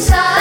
Inside.